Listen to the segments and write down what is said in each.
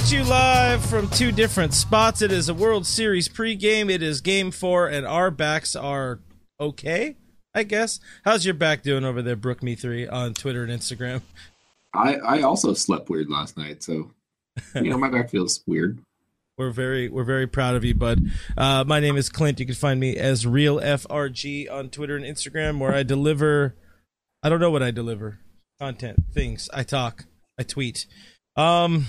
at you live from two different spots. It is a World Series pregame. It is game four, and our backs are okay, I guess. How's your back doing over there, Brook Me Three on Twitter and Instagram? I I also slept weird last night, so you know my back feels weird. We're very we're very proud of you, bud. Uh, my name is Clint. You can find me as Real FRG on Twitter and Instagram, where I deliver. I don't know what I deliver. Content, things. I talk. I tweet. Um,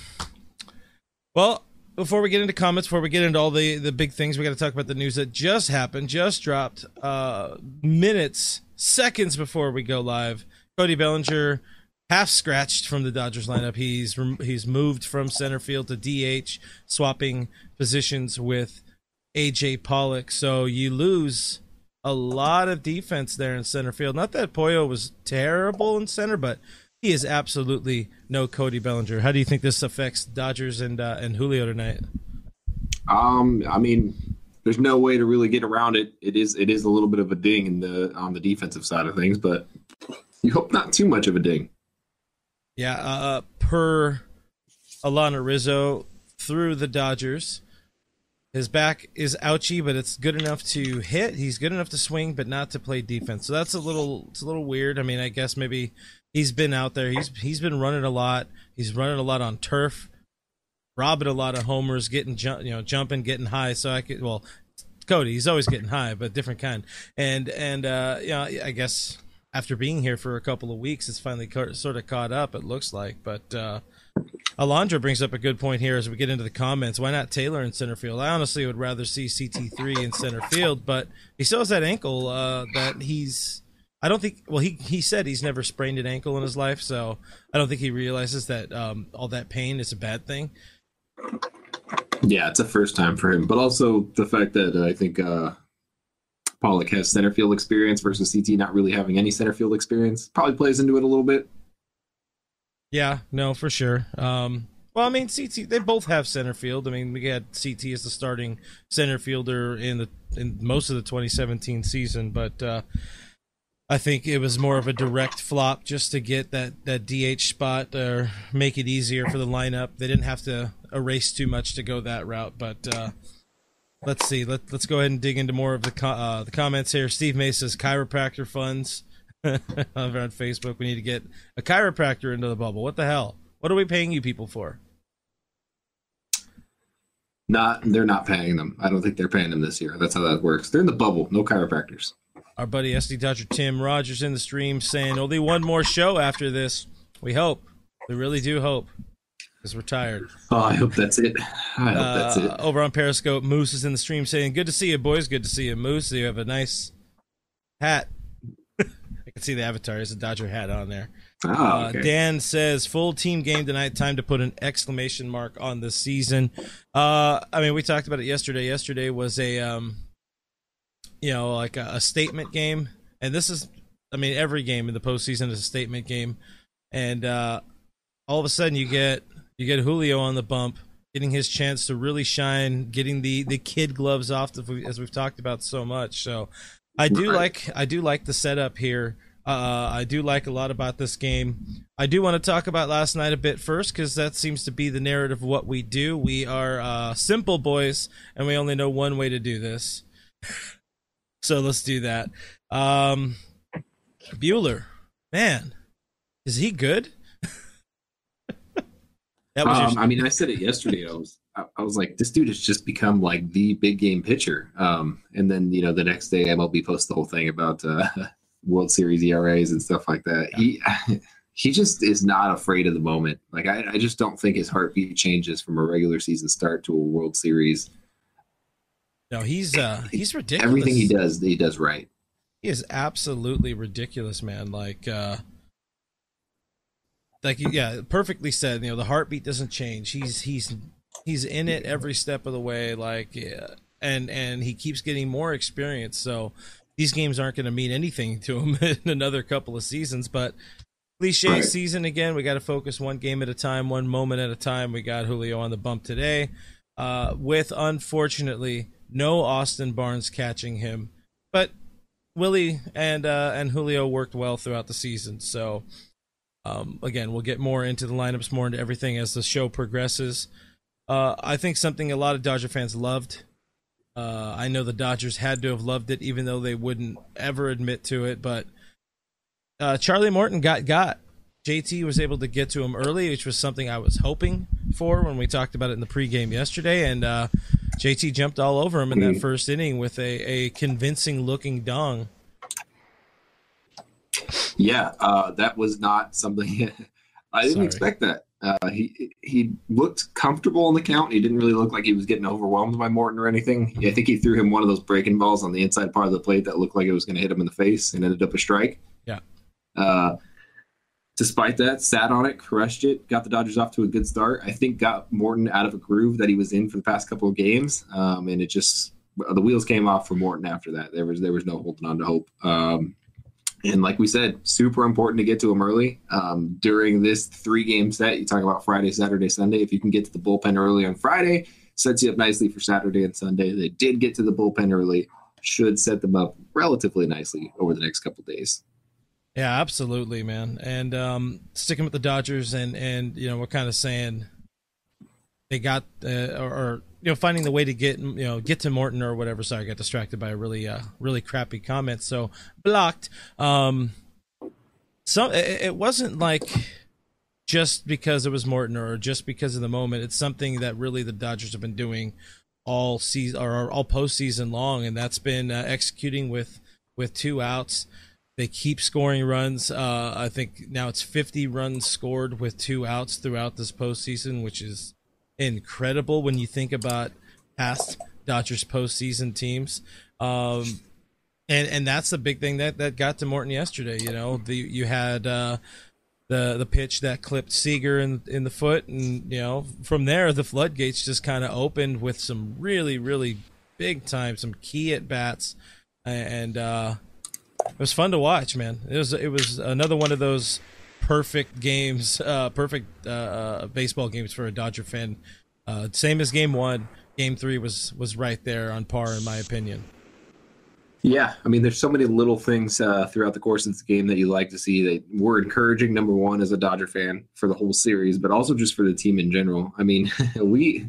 well, before we get into comments, before we get into all the the big things, we got to talk about the news that just happened, just dropped, uh, minutes, seconds before we go live. Cody Bellinger, half scratched from the Dodgers lineup. He's he's moved from center field to DH, swapping positions with AJ Pollock. So you lose a lot of defense there in center field. Not that Pollo was terrible in center, but he is absolutely no Cody Bellinger. How do you think this affects Dodgers and uh, and Julio tonight? Um, I mean, there's no way to really get around it. It is it is a little bit of a ding in the on the defensive side of things, but you hope not too much of a ding. Yeah, uh, per Alanna Rizzo through the Dodgers. His back is ouchy, but it's good enough to hit. He's good enough to swing, but not to play defense. So that's a little it's a little weird. I mean, I guess maybe he's been out there. He's he's been running a lot. He's running a lot on turf, robbing a lot of homers, getting jump, you know, jumping, getting high. So I could well, Cody, he's always getting high, but different kind. And and uh, you know, I guess after being here for a couple of weeks, it's finally ca- sort of caught up. It looks like, but. uh Alondra brings up a good point here as we get into the comments. Why not Taylor in center field? I honestly would rather see CT3 in center field, but he still has that ankle uh, that he's I don't think. Well, he he said he's never sprained an ankle in his life, so I don't think he realizes that um, all that pain is a bad thing. Yeah, it's a first time for him, but also the fact that I think uh, Pollock has center field experience versus CT not really having any center field experience probably plays into it a little bit. Yeah, no, for sure. Um, well, I mean, CT they both have center field. I mean, we had CT as the starting center fielder in the in most of the 2017 season, but uh, I think it was more of a direct flop just to get that, that DH spot or make it easier for the lineup. They didn't have to erase too much to go that route, but uh, let's see. Let, let's go ahead and dig into more of the co- uh, the comments here. Steve May says chiropractor funds over on Facebook. We need to get a chiropractor into the bubble. What the hell? What are we paying you people for? Not, they're not paying them. I don't think they're paying them this year. That's how that works. They're in the bubble. No chiropractors. Our buddy SD Dodger Tim Rogers in the stream saying only one more show after this. We hope. We really do hope. Because we're tired. Oh, I hope that's it. I hope uh, that's it. Over on Periscope, Moose is in the stream saying, Good to see you, boys. Good to see you, Moose. You have a nice hat. I can see the avatar. There's a Dodger hat on there. Oh, uh, okay. uh, Dan says full team game tonight. Time to put an exclamation mark on the season. Uh, I mean, we talked about it yesterday. Yesterday was a um, you know, like a, a statement game. And this is, I mean, every game in the postseason is a statement game. And uh, all of a sudden, you get you get Julio on the bump, getting his chance to really shine, getting the the kid gloves off, as we've talked about so much. So, I do right. like I do like the setup here. Uh, I do like a lot about this game. I do want to talk about last night a bit first because that seems to be the narrative of what we do. We are uh, simple boys, and we only know one way to do this. So let's do that. Um, Buehler, man, is he good? that was um, your... I mean, I said it yesterday. I was, I was like, this dude has just become like the big game pitcher. Um, and then you know, the next day MLB posts the whole thing about uh, World Series ERAs and stuff like that. Yeah. He he just is not afraid of the moment. Like I, I just don't think his heartbeat changes from a regular season start to a World Series no, he's uh he's ridiculous. Everything he does, he does right. He is absolutely ridiculous, man. Like uh like yeah, perfectly said. You know, the heartbeat doesn't change. He's he's he's in it every step of the way. Like yeah, and and he keeps getting more experience. So these games aren't going to mean anything to him in another couple of seasons. But cliche right. season again. We got to focus one game at a time, one moment at a time. We got Julio on the bump today, uh, with unfortunately no Austin Barnes catching him, but Willie and uh, and Julio worked well throughout the season. So um, again, we'll get more into the lineups, more into everything as the show progresses. Uh, I think something a lot of Dodger fans loved. Uh, I know the Dodgers had to have loved it, even though they wouldn't ever admit to it. But uh, Charlie Morton got got. JT was able to get to him early, which was something I was hoping for when we talked about it in the pregame yesterday. And uh, JT jumped all over him in that first inning with a, a convincing looking dong. Yeah, uh, that was not something I didn't Sorry. expect that. Uh, he he looked comfortable in the count. He didn't really look like he was getting overwhelmed by Morton or anything. I think he threw him one of those breaking balls on the inside part of the plate that looked like it was going to hit him in the face and ended up a strike. Yeah. Uh, despite that, sat on it, crushed it, got the Dodgers off to a good start. I think got Morton out of a groove that he was in for the past couple of games, um, and it just the wheels came off for Morton after that. There was there was no holding on to hope. Um, and like we said, super important to get to him early. Um, during this three game set, you talk about Friday, Saturday, Sunday. If you can get to the bullpen early on Friday, sets you up nicely for Saturday and Sunday. They did get to the bullpen early, should set them up relatively nicely over the next couple days. Yeah, absolutely, man. And um, sticking with the Dodgers, and and you know we're kind of saying they got uh, or, or, you know finding the way to get you know get to Morton or whatever. Sorry, I got distracted by a really uh, really crappy comment, so blocked. Um, so it, it wasn't like just because it was Morton or just because of the moment. It's something that really the Dodgers have been doing all season or all postseason long, and that's been uh, executing with with two outs. They keep scoring runs. Uh, I think now it's 50 runs scored with two outs throughout this postseason, which is incredible when you think about past Dodgers postseason teams. Um, and and that's the big thing that, that got to Morton yesterday. You know, the you had uh, the the pitch that clipped Seager in in the foot, and you know from there the floodgates just kind of opened with some really really big time, some key at bats, and uh, it was fun to watch, man. It was it was another one of those perfect games, uh, perfect uh, uh, baseball games for a Dodger fan. Uh, same as game one, game three was was right there on par in my opinion. Yeah, I mean, there's so many little things uh, throughout the course of the game that you like to see that were encouraging. Number one, as a Dodger fan for the whole series, but also just for the team in general. I mean, we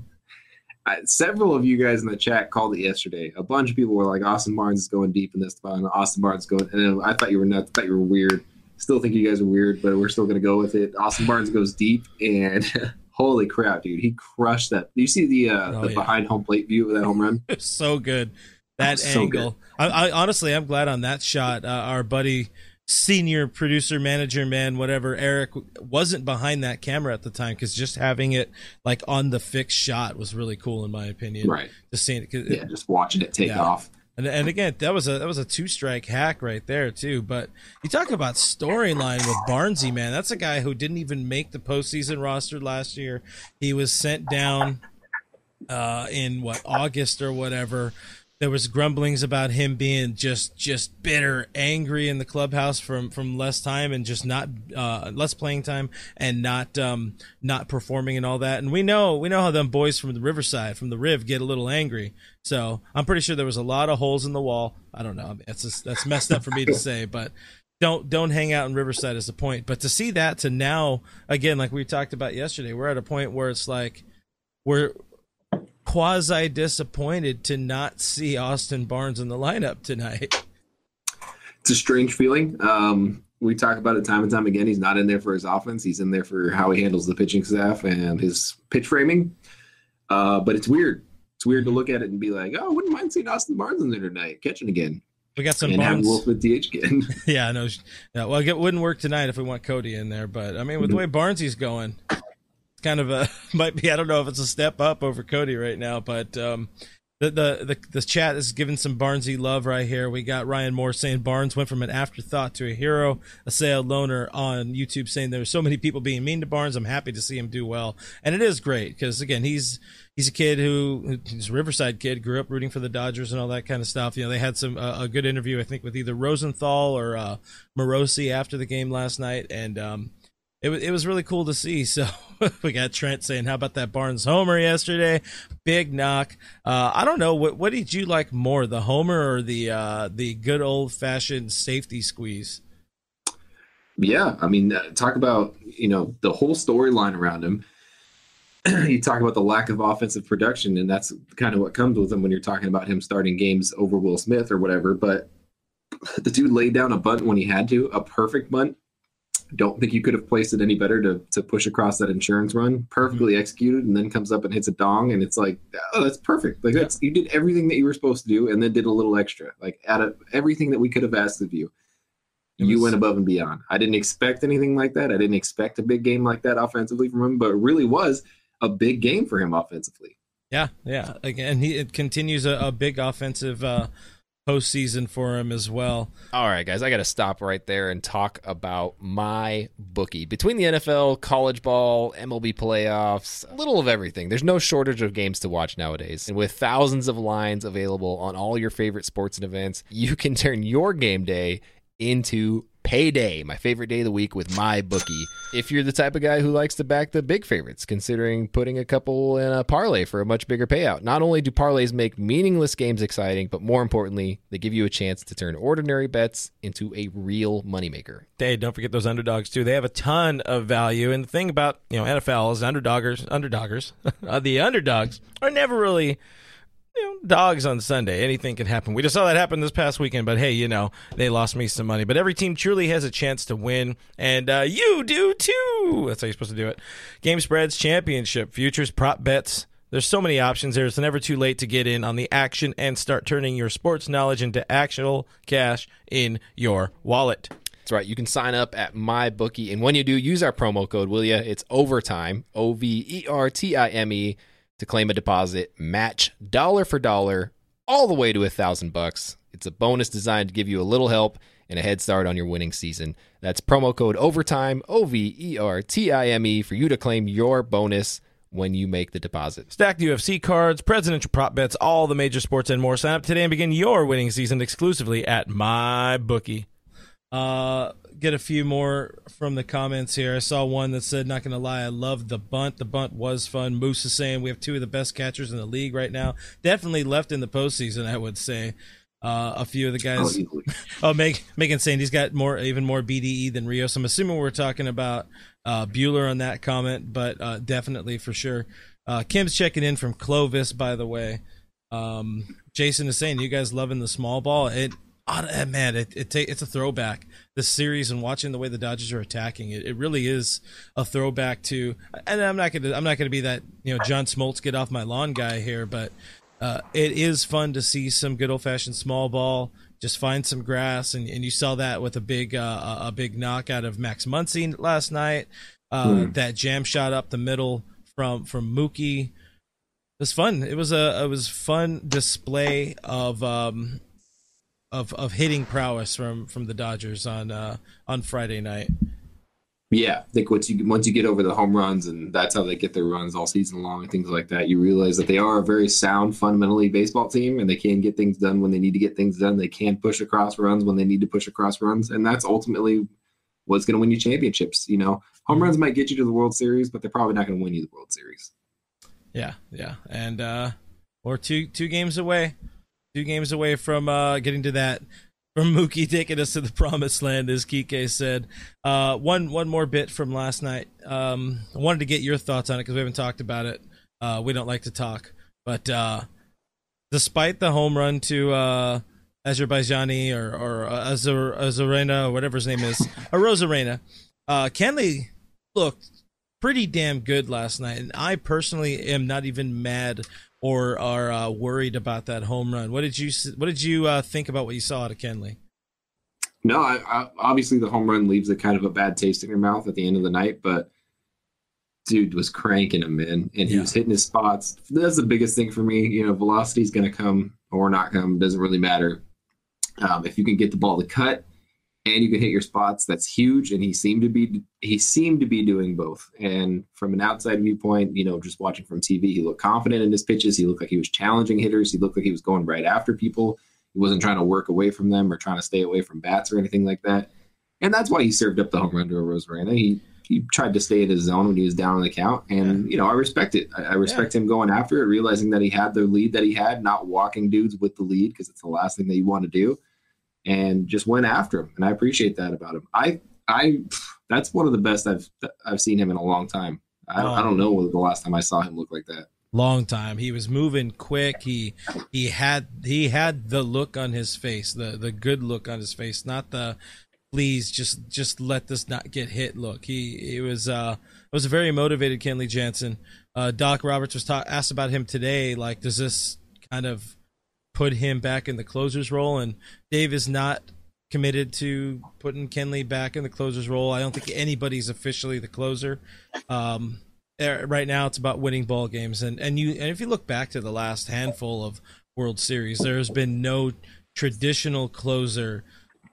I, several of you guys in the chat called it yesterday. A bunch of people were like, "Austin Barnes is going deep in this spot." Austin Barnes going, and I thought you were nuts. I thought you were weird. Still think you guys are weird, but we're still going to go with it. Austin Barnes goes deep, and holy crap, dude, he crushed that. You see the uh, oh, the yeah. behind home plate view of that home run? so good. That, that angle. So I, I, honestly, I'm glad on that shot. Uh, our buddy senior producer, manager, man, whatever, Eric wasn't behind that camera at the time because just having it like on the fixed shot was really cool in my opinion. Right. Just seeing it. Yeah, just watching it take yeah. off. And, and again, that was a that was a two strike hack right there too. But you talk about storyline with Barnsey, man. That's a guy who didn't even make the postseason roster last year. He was sent down uh, in what August or whatever there was grumblings about him being just just bitter, angry in the clubhouse from from less time and just not uh, less playing time and not um, not performing and all that. And we know we know how them boys from the Riverside from the Riv get a little angry. So I'm pretty sure there was a lot of holes in the wall. I don't know. That's just, that's messed up for me to say, but don't don't hang out in Riverside is the point. But to see that to now again, like we talked about yesterday, we're at a point where it's like we're quasi disappointed to not see Austin Barnes in the lineup tonight. It's a strange feeling. Um, we talk about it time and time again. He's not in there for his offense. He's in there for how he handles the pitching staff and his pitch framing. Uh, but it's weird. It's weird to look at it and be like, "Oh, I wouldn't mind seeing Austin Barnes in there tonight, catching again." We got some and Barnes. Wolf with DH again. yeah, no, yeah. Well, it wouldn't work tonight if we want Cody in there. But I mean, with the way Barnesy's going, kind of a might be I don't know if it's a step up over Cody right now, but um, the, the the the chat is giving some Barnesy love right here. We got Ryan Moore saying Barnes went from an afterthought to a hero. A sale loner on YouTube saying there's so many people being mean to Barnes. I'm happy to see him do well, and it is great because again he's he's a kid who he's a Riverside kid, grew up rooting for the Dodgers and all that kind of stuff. You know they had some uh, a good interview I think with either Rosenthal or uh, Morosi after the game last night, and um, it was it was really cool to see. So we got Trent saying, "How about that Barnes homer yesterday? Big knock." Uh, I don't know what what did you like more, the homer or the uh, the good old fashioned safety squeeze? Yeah, I mean, uh, talk about you know the whole storyline around him. you talk about the lack of offensive production, and that's kind of what comes with him when you're talking about him starting games over Will Smith or whatever. But the dude laid down a bunt when he had to, a perfect bunt. Don't think you could have placed it any better to to push across that insurance run. Perfectly mm-hmm. executed, and then comes up and hits a dong, and it's like, oh, that's perfect. Like yeah. that's you did everything that you were supposed to do, and then did a little extra. Like out of everything that we could have asked of you, was, you went above and beyond. I didn't expect anything like that. I didn't expect a big game like that offensively from him, but it really was a big game for him offensively. Yeah, yeah. Again, he it continues a, a big offensive uh, postseason for him as well. All right, guys, I got to stop right there and talk about my bookie. Between the NFL, college ball, MLB playoffs, a little of everything. There's no shortage of games to watch nowadays. And with thousands of lines available on all your favorite sports and events, you can turn your game day into payday, my favorite day of the week with my bookie. If you're the type of guy who likes to back the big favorites, considering putting a couple in a parlay for a much bigger payout. Not only do parlays make meaningless games exciting, but more importantly, they give you a chance to turn ordinary bets into a real moneymaker. Hey, don't forget those underdogs too. They have a ton of value. And the thing about, you know, NFL is underdoggers, underdoggers, the underdogs are never really you know, dogs on Sunday. Anything can happen. We just saw that happen this past weekend, but hey, you know, they lost me some money. But every team truly has a chance to win, and uh, you do too. That's how you're supposed to do it. Game spreads, championship, futures, prop bets. There's so many options there. It's never too late to get in on the action and start turning your sports knowledge into actual cash in your wallet. That's right. You can sign up at MyBookie, and when you do, use our promo code, will you? It's overtime, O V E R T I M E to claim a deposit, match dollar for dollar, all the way to a thousand bucks. It's a bonus designed to give you a little help and a head start on your winning season. That's promo code OVERTIME, O V E R T I M E, for you to claim your bonus when you make the deposit. Stacked UFC cards, presidential prop bets, all the major sports and more. Sign up today and begin your winning season exclusively at MyBookie. Uh, get a few more from the comments here. I saw one that said, "Not gonna lie, I love the bunt. The bunt was fun." Moose is saying we have two of the best catchers in the league right now. Definitely left in the postseason, I would say. Uh, a few of the guys. Oh, oh Meg, Megan saying he's got more, even more BDE than Rios. I'm assuming we're talking about uh, Buehler on that comment, but uh, definitely for sure. Uh, Kim's checking in from Clovis, by the way. Um, Jason is saying, "You guys loving the small ball?" It oh, man, it, it it's a throwback. This series and watching the way the Dodgers are attacking it, it really is a throwback to. And I'm not gonna I'm not gonna be that you know John Smoltz get off my lawn guy here, but uh, it is fun to see some good old fashioned small ball. Just find some grass, and, and you saw that with a big uh, a big knockout of Max Muncy last night. Uh, mm. That jam shot up the middle from from Mookie. It was fun. It was a it was fun display of um, of of hitting prowess from from the Dodgers on uh, on Friday night. Yeah, I think once you once you get over the home runs and that's how they get their runs all season long and things like that, you realize that they are a very sound, fundamentally baseball team, and they can get things done when they need to get things done. They can push across runs when they need to push across runs, and that's ultimately what's going to win you championships. You know, home runs might get you to the World Series, but they're probably not going to win you the World Series. Yeah, yeah, and uh, or two two games away two games away from uh, getting to that. From Mookie taking us to the promised land, as Kike said. Uh, one one more bit from last night. Um, I wanted to get your thoughts on it because we haven't talked about it. Uh, we don't like to talk, but uh, despite the home run to uh, Azerbaijani or or uh, Azur, or whatever his name is, Arozarena, uh, Kenley looked pretty damn good last night, and I personally am not even mad or are uh, worried about that home run. What did you What did you uh, think about what you saw out of Kenley? No, I, I, obviously the home run leaves a kind of a bad taste in your mouth at the end of the night, but dude was cranking him in, and he yeah. was hitting his spots. That's the biggest thing for me. You know, velocity is going to come or not come doesn't really matter. Um, if you can get the ball to cut and you can hit your spots. That's huge, and he seemed to be he seemed to be doing both. And from an outside viewpoint, you know, just watching from TV, he looked confident in his pitches. He looked like he was challenging hitters. He looked like he was going right after people. He wasn't trying to work away from them or trying to stay away from bats or anything like that. And that's why he served up the home run to Arozarena. He he tried to stay in his zone when he was down on the count, and you know I respect it. I, I respect yeah. him going after it, realizing that he had the lead that he had, not walking dudes with the lead because it's the last thing that you want to do and just went after him. And I appreciate that about him. I I that's one of the best I've I've seen him in a long time. I, don't, I don't know the last time I saw him look like that. Long time. He was moving quick. He he had he had the look on his face, the the good look on his face, not the please just just let this not get hit look. He he was uh it was a very motivated Kenley Jansen. Uh, Doc Roberts was ta- asked about him today. Like, does this kind of put him back in the closer's role? And Dave is not committed to putting Kenley back in the closer's role. I don't think anybody's officially the closer. Um, er, right now, it's about winning ball games, and and you and if you look back to the last handful of World Series, there has been no traditional closer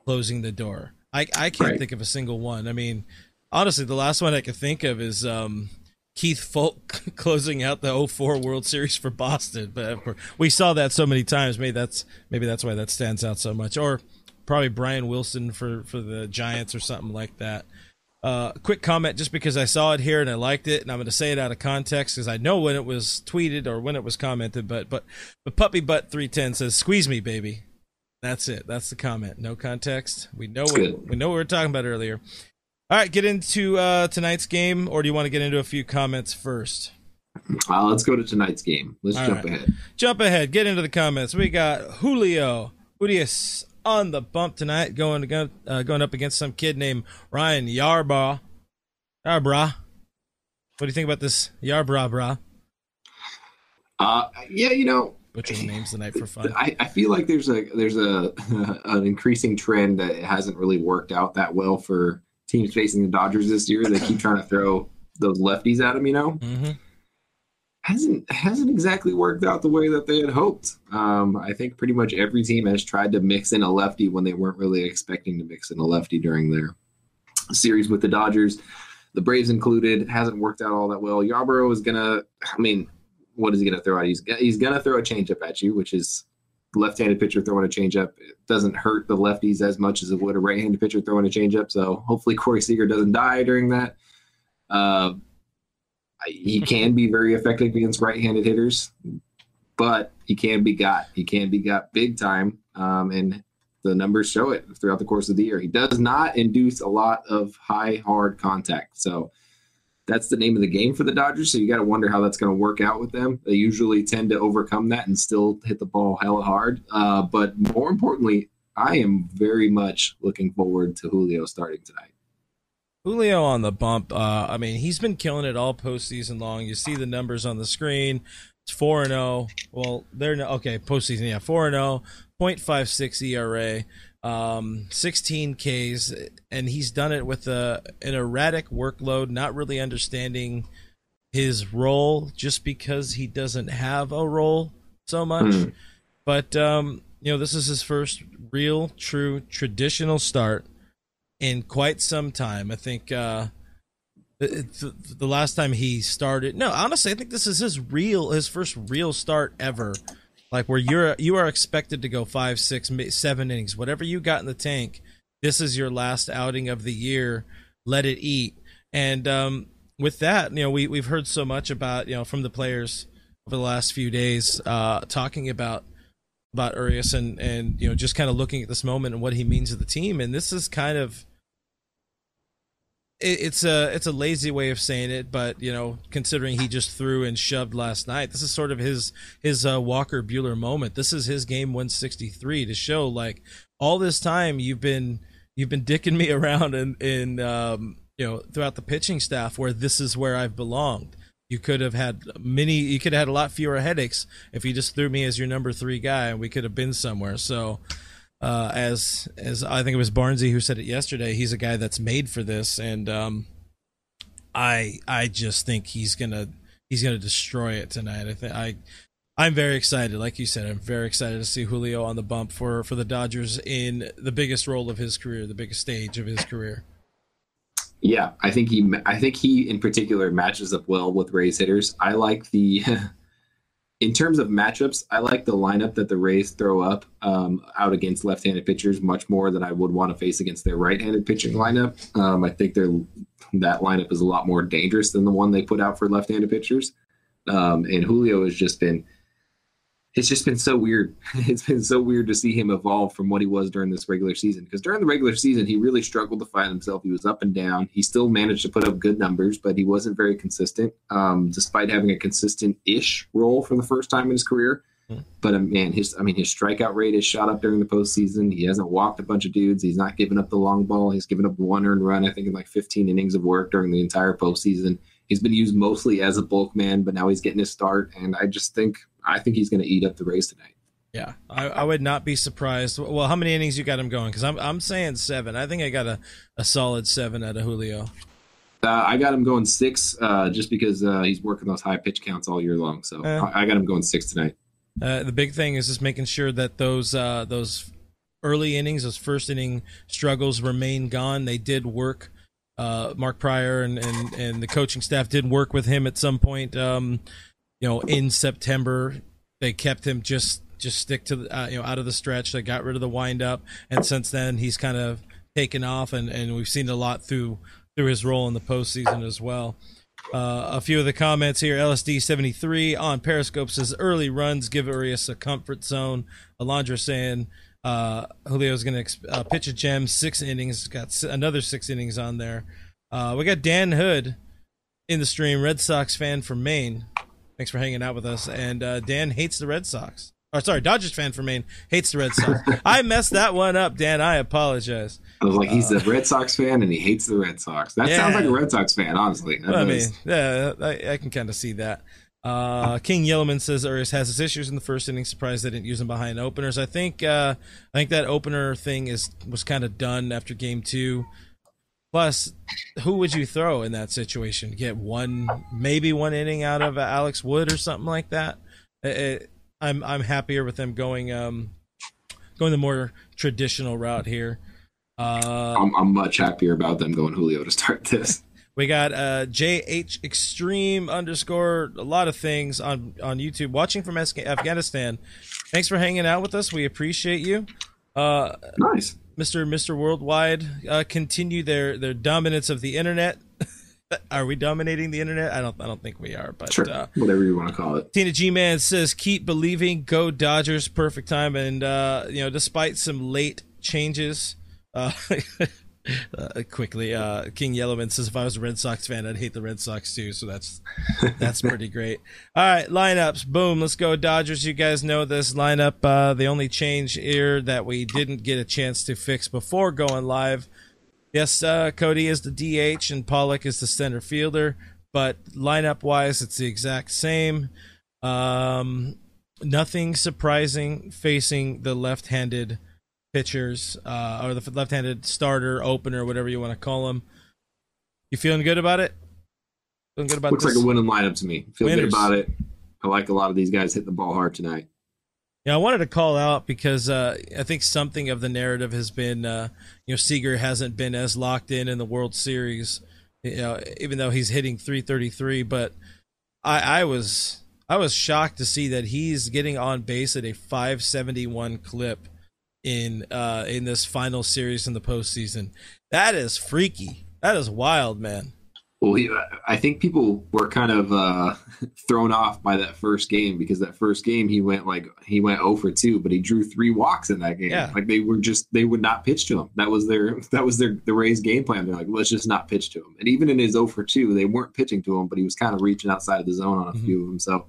closing the door. I I can't right. think of a single one. I mean, honestly, the last one I could think of is um, Keith Foulke closing out the 04 World Series for Boston. But we saw that so many times. Maybe that's maybe that's why that stands out so much. Or probably Brian Wilson for for the Giants or something like that. Uh, quick comment, just because I saw it here and I liked it, and I'm going to say it out of context because I know when it was tweeted or when it was commented. But but but Puppy Butt 310 says, "Squeeze me, baby." That's it. That's the comment. No context. We know what, we know what we were talking about earlier. All right, get into uh, tonight's game, or do you want to get into a few comments first? Uh, let's go to tonight's game. Let's All jump right. ahead. Jump ahead. Get into the comments. We got Julio Urias on the bump tonight, going to uh, going up against some kid named Ryan Yarbrough. Yarbrough. What do you think about this Yarbrough, brah? Uh, yeah, you know, butchering names tonight for fun. I, I feel like there's a there's a an increasing trend that hasn't really worked out that well for teams facing the Dodgers this year. They keep trying to throw those lefties at them, you know. Mm-hmm. Hasn't hasn't exactly worked out the way that they had hoped. Um, I think pretty much every team has tried to mix in a lefty when they weren't really expecting to mix in a lefty during their series with the Dodgers. The Braves included hasn't worked out all that well. Yarbrough is gonna. I mean, what is he gonna throw out? He's he's gonna throw a changeup at you, which is left-handed pitcher throwing a changeup it doesn't hurt the lefties as much as it would a right-handed pitcher throwing a changeup. So hopefully Corey Seager doesn't die during that. Uh, he can be very effective against right-handed hitters, but he can be got. He can be got big time, um, and the numbers show it throughout the course of the year. He does not induce a lot of high hard contact, so that's the name of the game for the Dodgers. So you got to wonder how that's going to work out with them. They usually tend to overcome that and still hit the ball hella hard. Uh, but more importantly, I am very much looking forward to Julio starting tonight. Julio on the bump. Uh, I mean, he's been killing it all postseason long. You see the numbers on the screen. It's four and zero. Oh. Well, they're no, okay postseason. Yeah, four and zero. 0.56 ERA um, 16 Ks, and he's done it with a an erratic workload, not really understanding his role just because he doesn't have a role so much. Mm. But um, you know, this is his first real, true, traditional start in quite some time. I think uh, the, the last time he started. No, honestly, I think this is his real, his first real start ever like where you're you are expected to go five, six, seven innings, whatever you got in the tank. This is your last outing of the year. Let it eat. And um, with that, you know, we we've heard so much about you know from the players over the last few days, uh, talking about about Urias and and you know just kind of looking at this moment and what he means to the team. And this is kind of it's a it's a lazy way of saying it, but you know, considering he just threw and shoved last night, this is sort of his his uh, Walker Buehler moment. This is his game 163 to show like all this time you've been you've been dicking me around in in um, you know throughout the pitching staff where this is where I've belonged. You could have had many. You could have had a lot fewer headaches if you just threw me as your number three guy, and we could have been somewhere. So uh, as as I think it was Barnsey who said it yesterday. He's a guy that's made for this, and um, I I just think he's gonna he's gonna destroy it tonight. I think I I'm very excited. Like you said, I'm very excited to see Julio on the bump for for the Dodgers in the biggest role of his career, the biggest stage of his career. Yeah, I think he I think he in particular matches up well with Rays hitters. I like the in terms of matchups, I like the lineup that the Rays throw up um, out against left-handed pitchers much more than I would want to face against their right-handed pitching lineup. Um, I think their that lineup is a lot more dangerous than the one they put out for left-handed pitchers. Um, and Julio has just been it's just been so weird. It's been so weird to see him evolve from what he was during this regular season. Because during the regular season, he really struggled to find himself. He was up and down. He still managed to put up good numbers, but he wasn't very consistent, um, despite having a consistent-ish role for the first time in his career. Hmm. But um, man, his I mean, his strikeout rate has shot up during the postseason. He hasn't walked a bunch of dudes. He's not given up the long ball. He's given up one earned run, I think, in like 15 innings of work during the entire postseason. He's been used mostly as a bulk man, but now he's getting his start. And I just think I think he's going to eat up the race tonight. Yeah, I, I, would not be surprised. Well, how many innings you got him going? Because I'm I'm saying seven. I think I got a, a solid seven out of Julio. Uh, I got him going six, uh, just because uh, he's working those high pitch counts all year long. So I, I, got him going six tonight. Uh, the big thing is just making sure that those uh, those early innings, those first inning struggles remain gone. They did work. Uh, Mark Prior and, and and the coaching staff did work with him at some point. Um, you know, in September, they kept him just just stick to the, uh, you know out of the stretch. They got rid of the windup, and since then he's kind of taken off, and and we've seen a lot through through his role in the postseason as well. Uh, a few of the comments here. LSD seventy three on Periscope says early runs give Urias a comfort zone. Alondra saying uh, Julio's going to uh, pitch a gem, six innings. Got another six innings on there. Uh, we got Dan Hood in the stream, Red Sox fan from Maine. Thanks for hanging out with us. And uh, Dan hates the Red Sox. Or sorry, Dodgers fan from Maine hates the Red Sox. I messed that one up, Dan. I apologize. I was like, he's uh, a Red Sox fan and he hates the Red Sox. That yeah. sounds like a Red Sox fan, honestly. Well, I mean, yeah, I, I can kind of see that. Uh, King Yellowman says Urias has his issues in the first inning. Surprised they didn't use him behind openers. I think uh, I think that opener thing is was kind of done after game two. Plus, who would you throw in that situation? Get one, maybe one inning out of Alex Wood or something like that. It, I'm I'm happier with them going um going the more traditional route here. Uh, I'm, I'm much happier about them going Julio to start this. We got uh, JH Extreme underscore a lot of things on on YouTube. Watching from Afghanistan. Thanks for hanging out with us. We appreciate you. Uh, nice. Mr. Mr. Worldwide uh, continue their their dominance of the internet. are we dominating the internet? I don't I don't think we are, but sure. uh, whatever you want to call it. Tina G Man says keep believing, go Dodgers, perfect time, and uh, you know despite some late changes. Uh, uh, quickly, uh, King Yellowman says if I was a Red Sox fan, I'd hate the Red Sox too. So that's that's pretty great. All right, lineups. Boom. Let's go Dodgers. You guys know this lineup. Uh, the only change here that we didn't get a chance to fix before going live. Yes, uh, Cody is the DH and Pollock is the center fielder, but lineup wise, it's the exact same. Um, nothing surprising facing the left-handed pitchers uh, or the left-handed starter, opener, whatever you want to call them. You feeling good about it? Feeling good about Looks this? like a winning lineup to me. Feel Winners. good about it. I like a lot of these guys hitting the ball hard tonight. Yeah, I wanted to call out because uh, I think something of the narrative has been, uh, you know, Seager hasn't been as locked in in the World Series, you know, even though he's hitting 333. But I, I was I was shocked to see that he's getting on base at a 571 clip in uh in this final series in the postseason. That is freaky. That is wild, man. Well, I think people were kind of uh, thrown off by that first game because that first game he went like he went 0 for 2, but he drew three walks in that game. Yeah. Like they were just they would not pitch to him. That was their that was their the Rays game plan. They're like, let's just not pitch to him. And even in his 0 for 2, they weren't pitching to him, but he was kind of reaching outside of the zone on a mm-hmm. few of them. So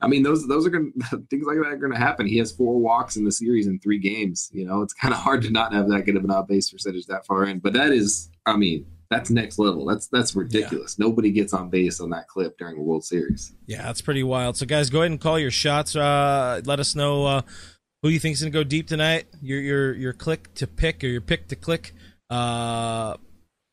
I mean, those those are going things like that are going to happen. He has four walks in the series in three games. You know, it's kind of hard to not have that good of an on base percentage that far in. But that is, I mean, that's next level. That's that's ridiculous. Yeah. Nobody gets on base on that clip during a World Series. Yeah, that's pretty wild. So, guys, go ahead and call your shots. Uh, let us know uh, who you think is going to go deep tonight. Your your your click to pick or your pick to click. Uh,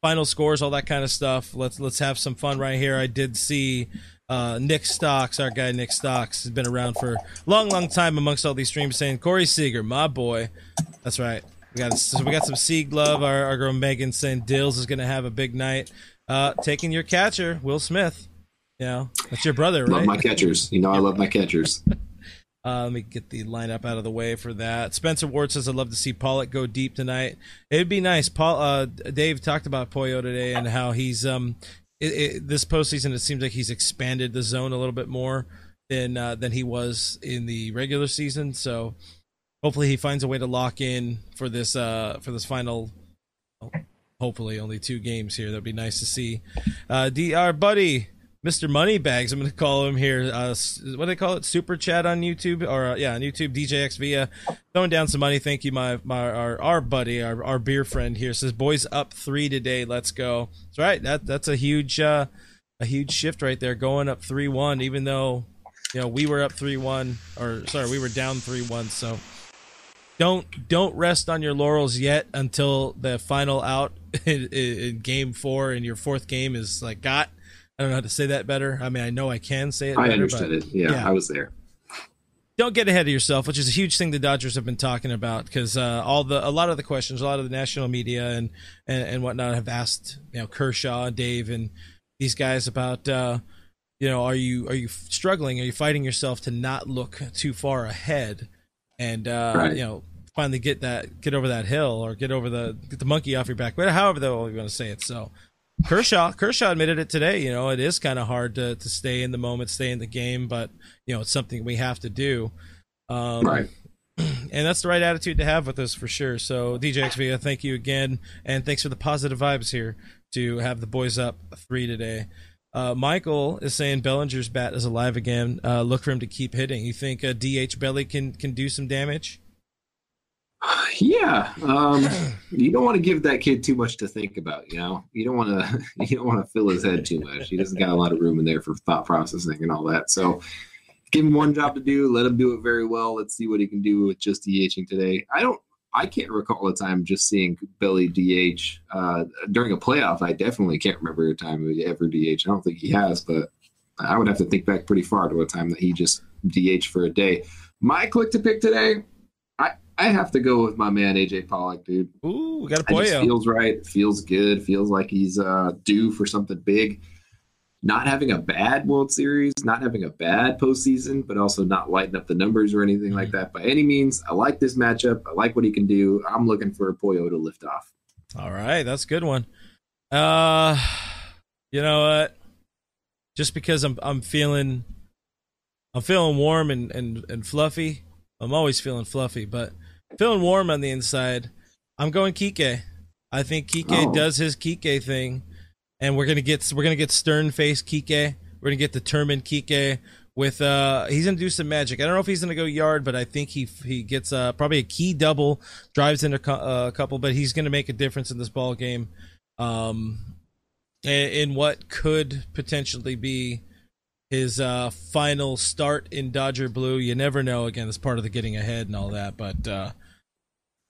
final scores, all that kind of stuff. Let's let's have some fun right here. I did see uh, Nick Stocks, our guy Nick Stocks, has been around for a long, long time amongst all these streams, saying Corey Seager, my boy. That's right. We got so we got some Sieg love. Our, our girl Megan saying Dills is going to have a big night. Uh, taking your catcher, Will Smith. You know, that's your brother, right? Love my catchers. You know, I love my catchers. Uh, let me get the lineup out of the way for that. Spencer Ward says, "I'd love to see Pollock go deep tonight. It'd be nice." Paul, uh, Dave talked about Pollo today and how he's um it, it, this postseason, it seems like he's expanded the zone a little bit more. than uh, than he was in the regular season. So hopefully he finds a way to lock in for this uh, for this final. Hopefully, only two games here. That'd be nice to see. Uh, Dr. Buddy, Mr. Moneybags. I'm going to call him here. Uh, what do they call it? Super chat on YouTube or uh, yeah, on YouTube. DJX Via throwing down some money. Thank you, my my our, our buddy, our, our beer friend here says, "Boys up three today. Let's go." That's right. That that's a huge uh, a huge shift right there, going up three one. Even though you know we were up three one, or sorry, we were down three one. So don't don't rest on your laurels yet until the final out in, in, game four and your fourth game is like got. I don't know how to say that better. I mean, I know I can say it. I better, understood but, it. Yeah, yeah, I was there. Don't get ahead of yourself, which is a huge thing the Dodgers have been talking about because uh, all the a lot of the questions, a lot of the national media and, and and whatnot have asked you know Kershaw, Dave, and these guys about uh, you know are you are you struggling? Are you fighting yourself to not look too far ahead? and uh, right. you know finally get that get over that hill or get over the get the monkey off your back. But however the you want to say it. So Kershaw Kershaw admitted it today. You know, it is kind of hard to to stay in the moment, stay in the game, but you know it's something we have to do. Um, right. And that's the right attitude to have with us for sure. So DJ Via, thank you again, and thanks for the positive vibes here to have the boys up three today. Uh, Michael is saying Bellinger's bat is alive again. Uh, look for him to keep hitting. You think uh, DH Belly can can do some damage? Yeah, um, you don't want to give that kid too much to think about. You know, you don't want to you don't want to fill his head too much. He doesn't got a lot of room in there for thought processing and all that. So, give him one job to do. Let him do it very well. Let's see what he can do with just DHing today. I don't. I can't recall a time just seeing Billy DH uh, during a playoff. I definitely can't remember a time he ever DH. I don't think he has, but I would have to think back pretty far to a time that he just DH for a day. My click to pick today, I have to go with my man AJ Pollock, dude. Ooh, we got a Pollo. Feels right. Feels good. Feels like he's uh, due for something big. Not having a bad World Series, not having a bad postseason, but also not lighting up the numbers or anything like mm-hmm. that by any means. I like this matchup. I like what he can do. I'm looking for Pollo to lift off. All right, that's a good one. Uh, you know what? Just because I'm I'm feeling I'm feeling warm and and and fluffy. I'm always feeling fluffy, but feeling warm on the inside. I'm going Kike. I think Kike oh. does his Kike thing, and we're gonna get we're gonna get stern face Kike. We're gonna get determined Kike with uh he's gonna do some magic. I don't know if he's gonna go yard, but I think he he gets uh probably a key double, drives in a, uh, a couple, but he's gonna make a difference in this ball game. Um, in what could potentially be his uh, final start in Dodger blue. You never know. Again, it's part of the getting ahead and all that. But uh,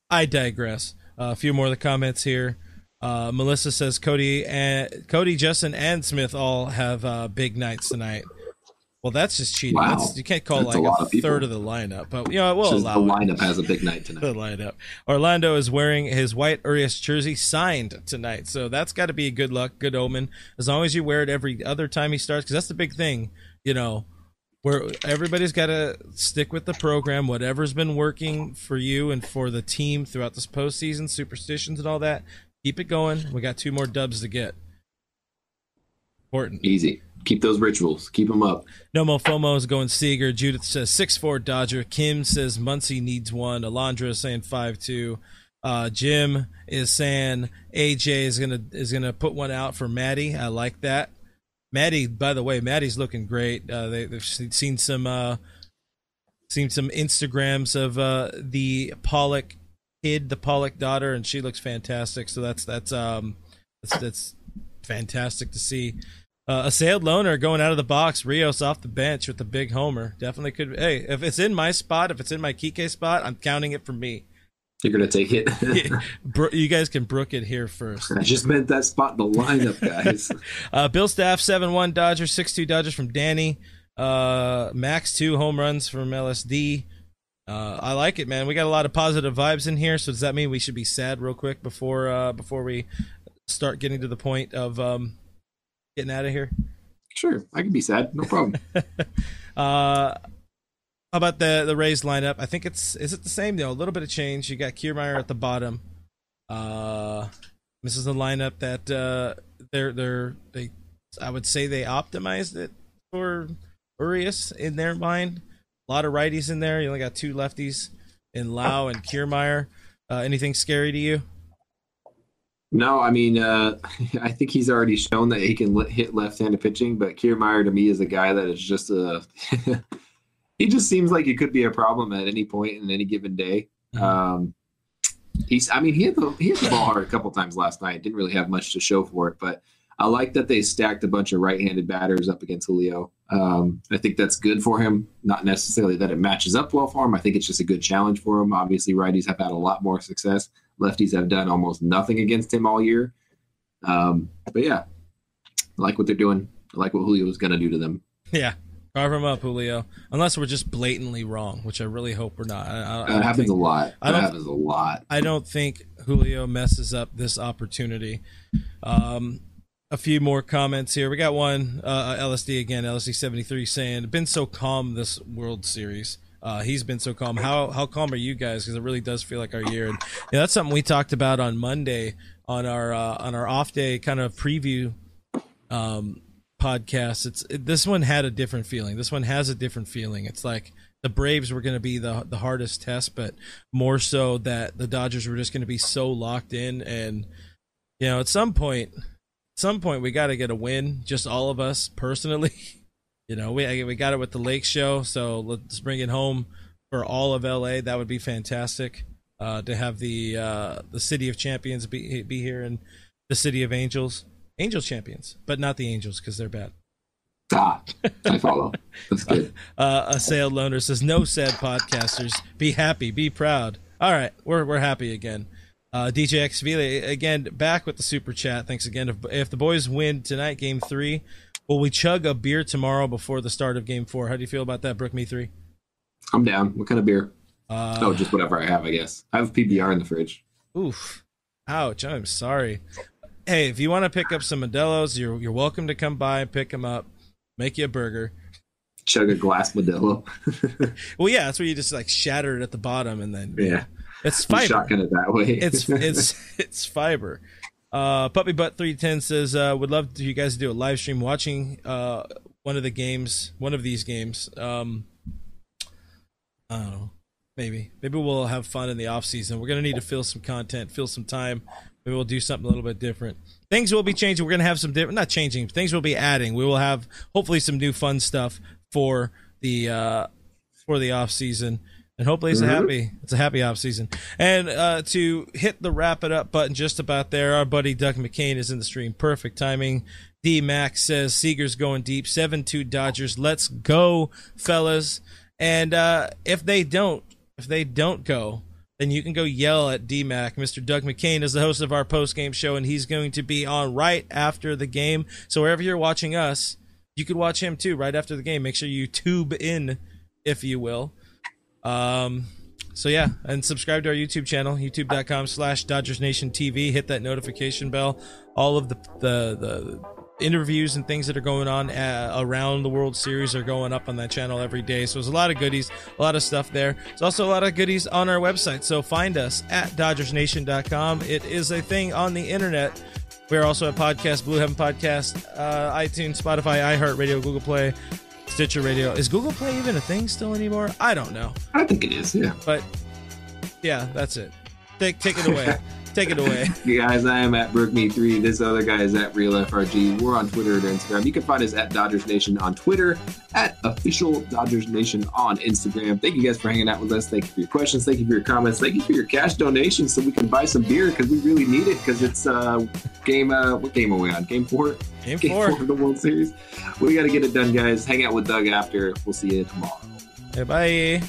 I digress. Uh, a few more of the comments here. Uh, Melissa says Cody and Cody, Justin, and Smith all have uh, big nights tonight. Well, that's just cheating. Wow. That's, you can't call that's like a, a third of the lineup, but you know, we'll allow the lineup it. has a big night tonight. the lineup. Orlando is wearing his white Urias jersey signed tonight, so that's got to be a good luck, good omen. As long as you wear it every other time he starts, because that's the big thing. You know, where everybody's got to stick with the program, whatever's been working for you and for the team throughout this postseason, superstitions and all that. Keep it going. We got two more dubs to get. Important. Easy keep those rituals. Keep them up. No Mo FOMO is going Seager. Judith says six four Dodger. Kim says Muncy needs one. Alondra is saying five two. Uh, Jim is saying AJ is gonna is gonna put one out for Maddie. I like that. Maddie, by the way, Maddie's looking great. Uh, they, have seen some uh, seen some Instagrams of uh, the Pollock kid, the Pollock daughter, and she looks fantastic. So that's that's um that's, that's fantastic to see. Uh, a sailed loner going out of the box. Rios off the bench with the big homer. Definitely could. Hey, if it's in my spot, if it's in my Kike spot, I'm counting it for me. You're gonna take it. you guys can brook it here first. I just meant that spot in the lineup, guys. uh, Bill Staff seven one Dodgers six two Dodgers from Danny. Uh, Max two home runs from LSD. Uh, I like it, man. We got a lot of positive vibes in here. So does that mean we should be sad real quick before uh, before we start getting to the point of um, getting out of here? Sure, I can be sad. No problem. uh, how about the the Rays lineup? I think it's is it the same though? A little bit of change. You got Kiermaier at the bottom. Uh, this is the lineup that uh, they're they're they. I would say they optimized it for Urias in their mind. A lot of righties in there. You only got two lefties in Lowe and Kiermaier. Uh, anything scary to you? No, I mean, uh, I think he's already shown that he can hit left-handed pitching, but Kiermaier to me is a guy that is just a. he just seems like he could be a problem at any point in any given day. Mhm. Um, he's, I mean, he hit the he hit the ball hard a couple times last night. Didn't really have much to show for it, but I like that they stacked a bunch of right-handed batters up against Julio. Um, I think that's good for him. Not necessarily that it matches up well for him. I think it's just a good challenge for him. Obviously, righties have had a lot more success. Lefties have done almost nothing against him all year. Um, but yeah, I like what they're doing. I like what Julio was going to do to them. Yeah, carve him up, Julio. Unless we're just blatantly wrong, which I really hope we're not. I, I, I That don't happens think- a lot. I That don't- happens a lot. I don't think Julio messes up this opportunity. Um, a few more comments here. We got one uh, LSD again, LSD seventy three saying, "Been so calm this World Series." Uh, he's been so calm. How how calm are you guys? Because it really does feel like our year. And yeah, that's something we talked about on Monday on our uh, on our off day kind of preview um, podcast. It's it, this one had a different feeling. This one has a different feeling. It's like the Braves were going to be the the hardest test, but more so that the Dodgers were just going to be so locked in. And you know, at some point, at some point, we got to get a win. Just all of us personally. You know, we we got it with the Lake Show, so let's bring it home for all of LA. That would be fantastic. Uh, to have the uh, the city of champions be be here and the city of angels, angels champions, but not the angels because they're bad. Ah, I follow. That's good. Uh, a sailed loner says, "No sad podcasters, be happy, be proud." All right, we're we're happy again. Uh, DJ X again back with the super chat. Thanks again. If, if the boys win tonight, game three, will we chug a beer tomorrow before the start of game four? How do you feel about that, Brook Me three? I'm down. What kind of beer? Uh, oh, just whatever I have, I guess. I have PBR in the fridge. Oof. Ouch. I'm sorry. Hey, if you want to pick up some Modelo's, you're you're welcome to come by, pick them up, make you a burger. Chug a glass Modelo. Well, yeah, that's where you just like shatter it at the bottom and then yeah, it's I'm fiber. shotgun it that way. it's it's it's fiber. Uh, Puppy Butt three ten says uh, would love to you guys to do a live stream watching uh, one of the games, one of these games. Um, I don't know, maybe maybe we'll have fun in the off season. We're gonna need to fill some content, fill some time. Maybe we'll do something a little bit different. Things will be changing. We're gonna have some different, not changing. Things will be adding. We will have hopefully some new fun stuff for the uh, for the off season. And hopefully it's a Mhm. happy it's a happy off season. And uh, to hit the wrap it up button just about there, our buddy Doug McKain is in the stream. Perfect timing. D Max says Seager's going deep. Seven two Dodgers. Let's go, fellas. And uh, if they don't, if they don't go, then you can go yell at DMAC. Mr. Doug McKain is the host of our post game show, and he's going to be on right after the game. So wherever you're watching us, you could watch him too right after the game. Make sure you tube in, if you will. Um, so yeah, and subscribe to our YouTube channel, youtube.com slash Dodgers Nation TV. Hit that notification bell. All of the the, the interviews and things that are going on uh, around the World Series are going up on that channel every day. So there's a lot of goodies, a lot of stuff there. There's also a lot of goodies on our website. So find us at DodgersNation.com. It is a thing on the internet. We're also at Podcast, Blue Heaven Podcast, uh, iTunes, Spotify, iHeartRadio, Google Play, Stitcher Radio. Is Google Play even a thing still anymore? I don't know. I think it is. Yeah. But yeah, that's it. Take take it away. take it away. You guys, I am at BrookMe3. This other guy is at RealFRG. We're on Twitter and Instagram. You can find us at Dodgers Nation on Twitter, at official Dodgers Nation on Instagram. Thank you guys for hanging out with us. Thank you for your questions. Thank you for your comments. Thank you for your cash donations so we can buy some beer because we really need it because it's uh game uh what game are we on? Game four? Game Game four. four of the World Series. We gotta get it done, guys. Hang out with Doug after. We'll see you tomorrow. Hey, bye.